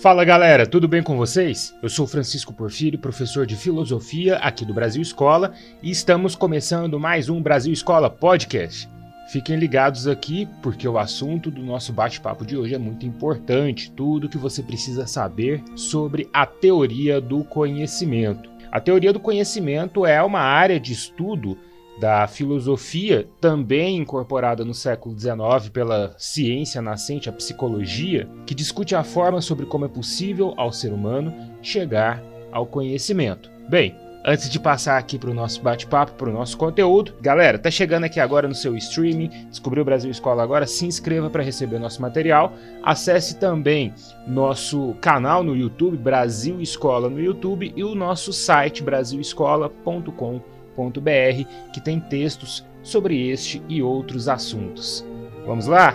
Fala galera, tudo bem com vocês? Eu sou Francisco Porfírio, professor de filosofia aqui do Brasil Escola e estamos começando mais um Brasil Escola Podcast. Fiquem ligados aqui porque o assunto do nosso bate-papo de hoje é muito importante, tudo que você precisa saber sobre a teoria do conhecimento. A teoria do conhecimento é uma área de estudo da filosofia, também incorporada no século XIX pela ciência nascente, a psicologia, que discute a forma sobre como é possível ao ser humano chegar ao conhecimento. Bem, antes de passar aqui para o nosso bate-papo, para o nosso conteúdo, galera, tá chegando aqui agora no seu streaming, descobriu o Brasil Escola agora, se inscreva para receber nosso material, acesse também nosso canal no YouTube, Brasil Escola no YouTube, e o nosso site brasilescola.com.br que tem textos sobre este e outros assuntos. Vamos lá?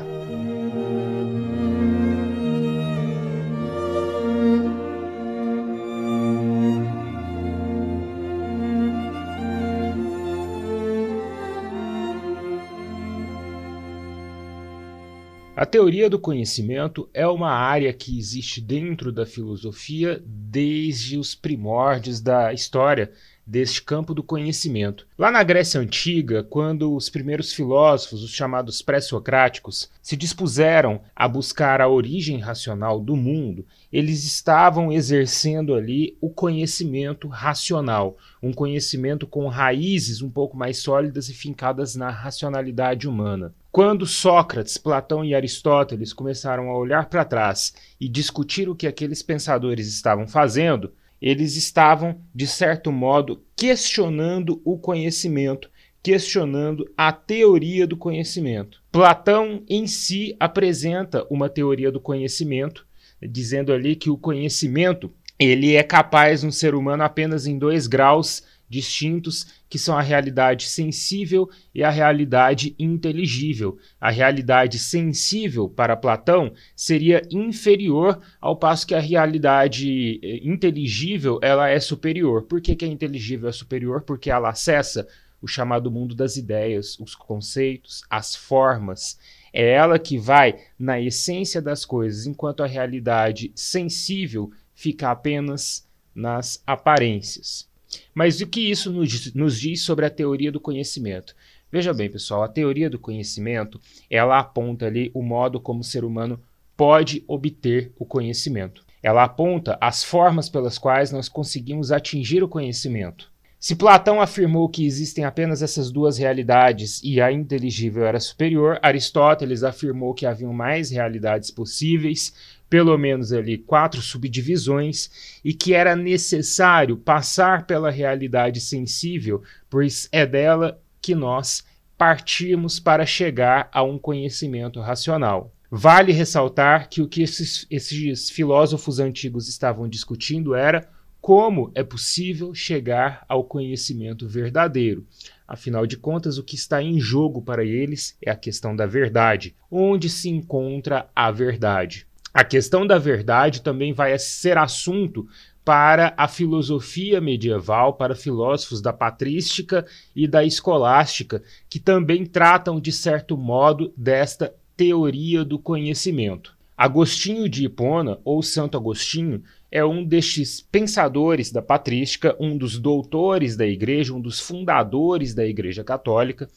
A teoria do conhecimento é uma área que existe dentro da filosofia desde os primórdios da história deste campo do conhecimento. Lá na Grécia Antiga, quando os primeiros filósofos, os chamados pré-socráticos, se dispuseram a buscar a origem racional do mundo, eles estavam exercendo ali o conhecimento racional, um conhecimento com raízes um pouco mais sólidas e fincadas na racionalidade humana. Quando Sócrates, Platão e Aristóteles começaram a olhar para trás e discutir o que aqueles pensadores estavam fazendo, eles estavam, de certo modo, questionando o conhecimento, questionando a teoria do conhecimento. Platão em si apresenta uma teoria do conhecimento, dizendo ali que o conhecimento ele é capaz no ser humano apenas em dois graus distintos, que são a realidade sensível e a realidade inteligível. A realidade sensível, para Platão, seria inferior, ao passo que a realidade eh, inteligível ela é superior. Por que, que a inteligível é superior? Porque ela acessa o chamado mundo das ideias, os conceitos, as formas. É ela que vai na essência das coisas, enquanto a realidade sensível fica apenas nas aparências. Mas o que isso nos, nos diz sobre a teoria do conhecimento? Veja bem, pessoal, a teoria do conhecimento, ela aponta ali o modo como o ser humano pode obter o conhecimento. Ela aponta as formas pelas quais nós conseguimos atingir o conhecimento. Se Platão afirmou que existem apenas essas duas realidades e a inteligível era superior, Aristóteles afirmou que haviam mais realidades possíveis, pelo menos ali quatro subdivisões, e que era necessário passar pela realidade sensível, pois é dela que nós partimos para chegar a um conhecimento racional. Vale ressaltar que o que esses, esses filósofos antigos estavam discutindo era como é possível chegar ao conhecimento verdadeiro. Afinal de contas, o que está em jogo para eles é a questão da verdade. Onde se encontra a verdade? A questão da verdade também vai ser assunto para a filosofia medieval, para filósofos da patrística e da escolástica, que também tratam, de certo modo, desta teoria do conhecimento. Agostinho de Hipona, ou Santo Agostinho, é um destes pensadores da patrística, um dos doutores da igreja, um dos fundadores da igreja católica,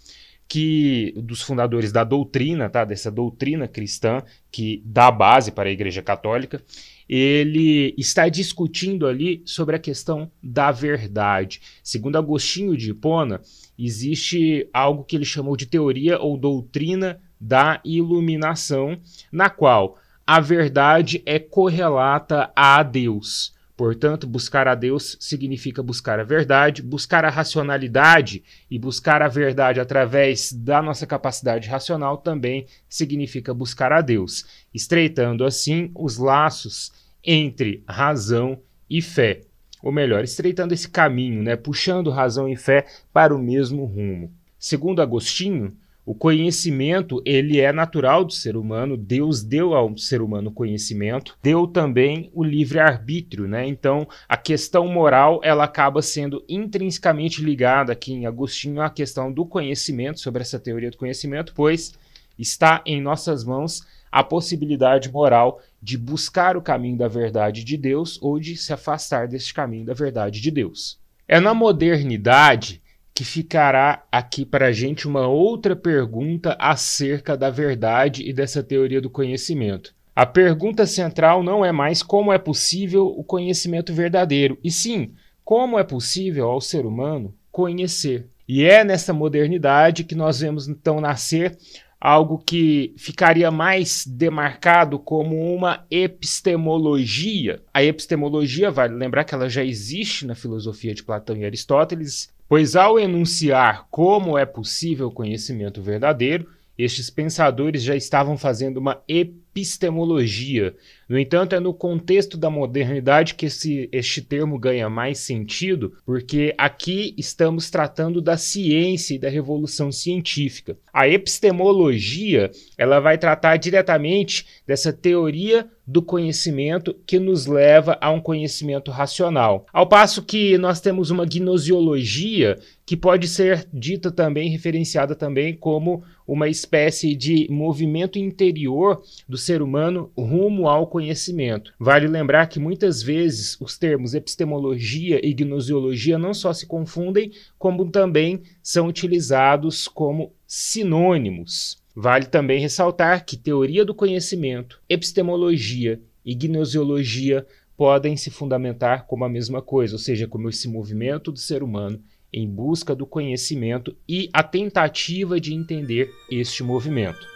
que dos fundadores da doutrina, tá, dessa doutrina cristã que dá base para a igreja católica, ele está discutindo ali sobre a questão da verdade. Segundo Agostinho de Hipona, existe algo que ele chamou de teoria ou doutrina da iluminação, na qual a verdade é correlata a Deus. Portanto, buscar a Deus significa buscar a verdade, buscar a racionalidade e buscar a verdade através da nossa capacidade racional também significa buscar a Deus, estreitando assim os laços entre razão e fé. Ou melhor, estreitando esse caminho, né, puxando razão e fé para o mesmo rumo. Segundo Agostinho, o conhecimento, ele é natural do ser humano, Deus deu ao ser humano conhecimento, deu também o livre-arbítrio, né? Então, a questão moral, ela acaba sendo intrinsecamente ligada aqui em Agostinho à questão do conhecimento, sobre essa teoria do conhecimento, pois está em nossas mãos a possibilidade moral de buscar o caminho da verdade de Deus ou de se afastar desse caminho da verdade de Deus. É na modernidade que ficará aqui para a gente uma outra pergunta acerca da verdade e dessa teoria do conhecimento. A pergunta central não é mais como é possível o conhecimento verdadeiro, e sim como é possível ao ser humano conhecer. E é nessa modernidade que nós vemos então nascer algo que ficaria mais demarcado como uma epistemologia. A epistemologia, vale lembrar que ela já existe na filosofia de Platão e Aristóteles, pois ao enunciar como é possível o conhecimento verdadeiro, estes pensadores já estavam fazendo uma epistemologia. No entanto, é no contexto da modernidade que esse, este termo ganha mais sentido, porque aqui estamos tratando da ciência e da revolução científica. A epistemologia ela vai tratar diretamente dessa teoria do conhecimento que nos leva a um conhecimento racional. Ao passo que nós temos uma gnosiologia que pode ser dita também, referenciada também como uma espécie de movimento interior do ser humano rumo ao conhecimento. Vale lembrar que muitas vezes os termos epistemologia e gnosiologia não só se confundem, como também são utilizados como sinônimos. Vale também ressaltar que teoria do conhecimento, epistemologia e gnosiologia podem se fundamentar como a mesma coisa, ou seja, como esse movimento do ser humano em busca do conhecimento e a tentativa de entender este movimento.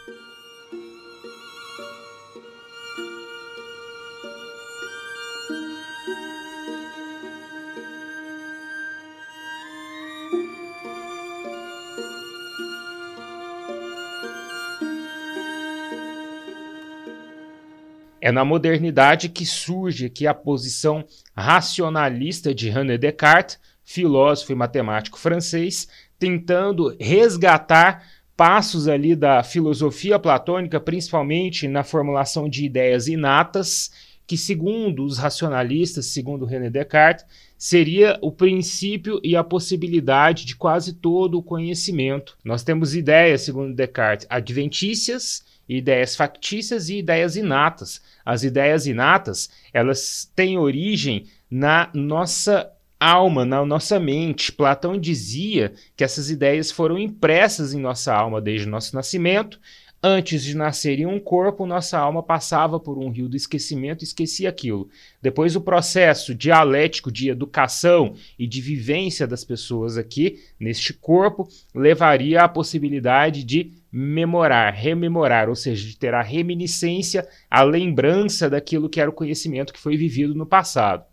É na modernidade que surge aqui a posição racionalista de René Descartes, filósofo e matemático francês, tentando resgatar passos ali da filosofia platônica, principalmente na formulação de ideias inatas, que segundo os racionalistas, segundo René Descartes, seria o princípio e a possibilidade de quase todo o conhecimento. Nós temos ideias, segundo Descartes, adventícias, ideias factícias e ideias inatas. As ideias inatas, elas têm origem na nossa alma, na nossa mente. Platão dizia que essas ideias foram impressas em nossa alma desde o nosso nascimento. Antes de nascer em um corpo, nossa alma passava por um rio do esquecimento e esquecia aquilo. Depois, o processo dialético de educação e de vivência das pessoas aqui, neste corpo, levaria à possibilidade de memorar, rememorar, ou seja, de ter a reminiscência, a lembrança daquilo que era o conhecimento que foi vivido no passado.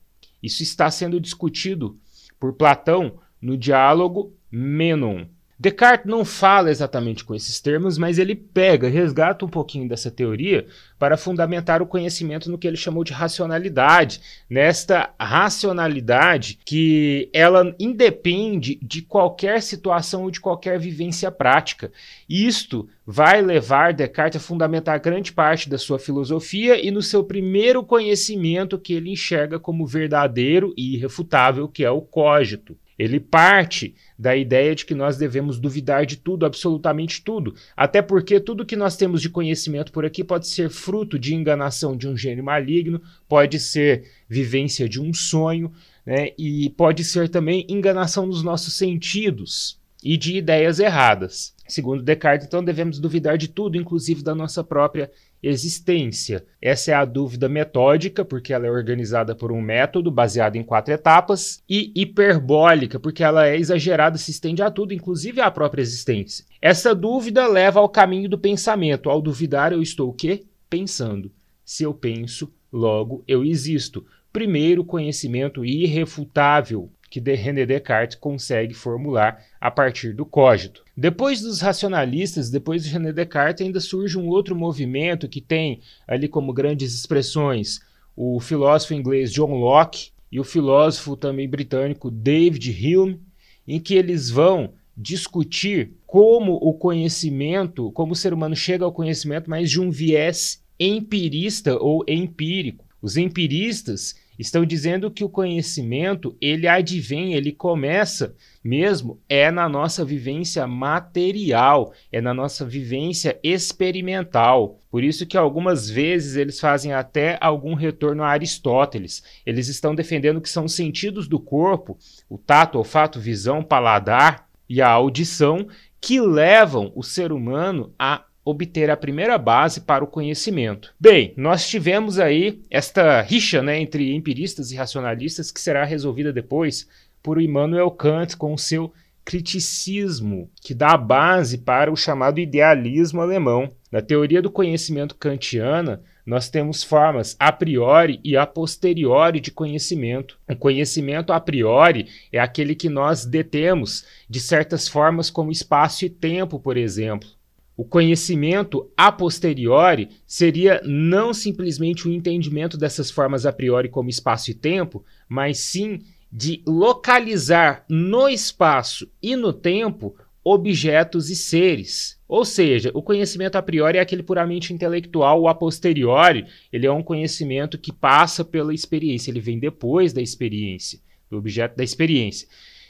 Isso está sendo discutido por Platão no diálogo Menon. Descartes não fala exatamente com esses termos, mas ele pega, resgata um pouquinho dessa teoria para fundamentar o conhecimento no que ele chamou de racionalidade, nesta racionalidade que ela independe de qualquer situação ou de qualquer vivência prática. Isto vai levar Descartes a fundamentar grande parte da sua filosofia e no seu primeiro conhecimento que ele enxerga como verdadeiro e irrefutável, que é o cogito. Ele parte da ideia de que nós devemos duvidar de tudo, absolutamente tudo. Até porque tudo que nós temos de conhecimento por aqui pode ser fruto de enganação de um gênio maligno, pode ser vivência de um sonho, né? e pode ser também enganação dos nossos sentidos e de ideias erradas. Segundo Descartes, então devemos duvidar de tudo, inclusive da nossa própria existência. Essa é a dúvida metódica, porque ela é organizada por um método baseado em quatro etapas, e hiperbólica, porque ela é exagerada, se estende a tudo, inclusive à própria existência. Essa dúvida leva ao caminho do pensamento. Ao duvidar, eu estou o quê? Pensando. Se eu penso, logo eu existo. Primeiro conhecimento irrefutável que René Descartes consegue formular a partir do cogito. Depois dos racionalistas, depois de René Descartes, ainda surge um outro movimento que tem ali como grandes expressões o filósofo inglês John Locke e o filósofo também britânico David Hume, em que eles vão discutir como o conhecimento, como o ser humano chega ao conhecimento, mas de um viés empirista ou empírico. Os empiristas Estão dizendo que o conhecimento, ele advém, ele começa mesmo é na nossa vivência material, é na nossa vivência experimental. Por isso que algumas vezes eles fazem até algum retorno a Aristóteles. Eles estão defendendo que são sentidos do corpo, o tato, olfato, visão, paladar e a audição que levam o ser humano a obter a primeira base para o conhecimento. Bem, nós tivemos aí esta rixa né, entre empiristas e racionalistas que será resolvida depois por Immanuel Kant com o seu criticismo, que dá a base para o chamado idealismo alemão. Na teoria do conhecimento kantiana, nós temos formas a priori e a posteriori de conhecimento. O conhecimento a priori é aquele que nós detemos de certas formas, como espaço e tempo, por exemplo. O conhecimento a posteriori seria não simplesmente o entendimento dessas formas a priori como espaço e tempo, mas sim de localizar no espaço e no tempo objetos e seres. Ou seja, o conhecimento a priori é aquele puramente intelectual, o a posteriori, ele é um conhecimento que passa pela experiência, ele vem depois da experiência, do objeto da experiência.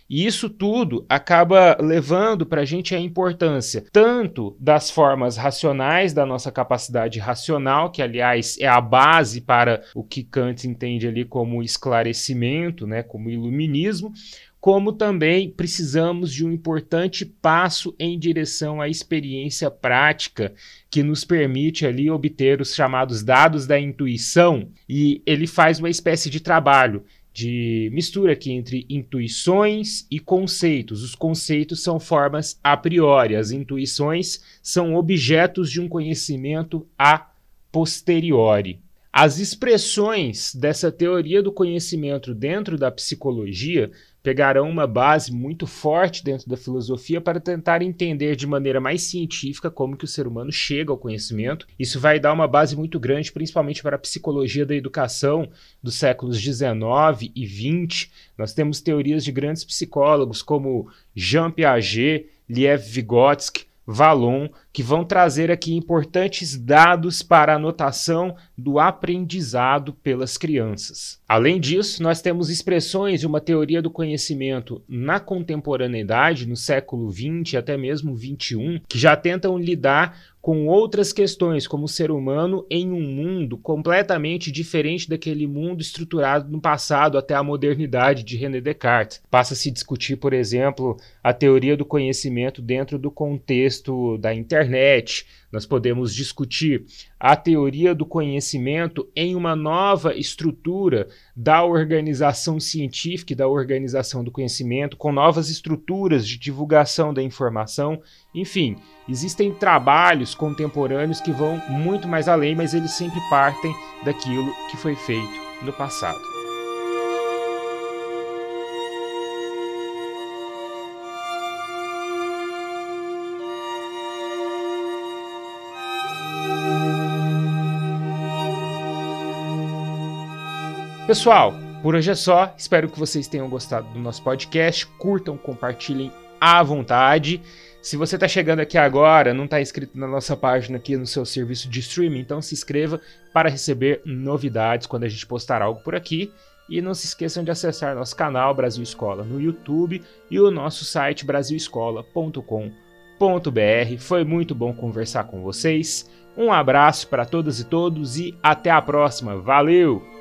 E isso tudo acaba levando para a gente a importância tanto das formas racionais da nossa capacidade racional, que aliás é a base para o que Kant entende ali como esclarecimento, né, como iluminismo, como também precisamos de um importante passo em direção à experiência prática que nos permite ali obter os chamados dados da intuição. E ele faz uma espécie de trabalho de mistura aqui entre intuições e conceitos. Os conceitos são formas a priori, as intuições são objetos de um conhecimento a posteriori. As expressões dessa teoria do conhecimento dentro da psicologia pegarão uma base muito forte dentro da filosofia para tentar entender de maneira mais científica como que o ser humano chega ao conhecimento. Isso vai dar uma base muito grande, principalmente para a psicologia da educação dos séculos 19 e 20. Nós temos teorias de grandes psicólogos como Jean Piaget, Liev Vygotsky, Valon, que vão trazer aqui importantes dados para a anotação do aprendizado pelas crianças. Além disso, nós temos expressões de uma teoria do conhecimento na contemporaneidade, no século XX até mesmo XXI, que já tentam lidar com outras questões, como o ser humano em um mundo completamente diferente daquele mundo estruturado no passado até a modernidade de René Descartes. Passa a se discutir, por exemplo, a teoria do conhecimento dentro do contexto da internet, nós podemos discutir a teoria do conhecimento em uma nova estrutura da organização científica e da organização do conhecimento, com novas estruturas de divulgação da informação. Enfim, existem trabalhos contemporâneos que vão muito mais além, mas eles sempre partem daquilo que foi feito no passado. Pessoal, por hoje é só. Espero que vocês tenham gostado do nosso podcast. Curtam, compartilhem à vontade. Se você está chegando aqui agora, não está inscrito na nossa página aqui no seu serviço de streaming, então se inscreva para receber novidades quando a gente postar algo por aqui. E não se esqueçam de acessar nosso canal Brasil Escola no YouTube e o nosso site brasilescola.com.br. Foi muito bom conversar com vocês. Um abraço para todas e todos e até a próxima. Valeu!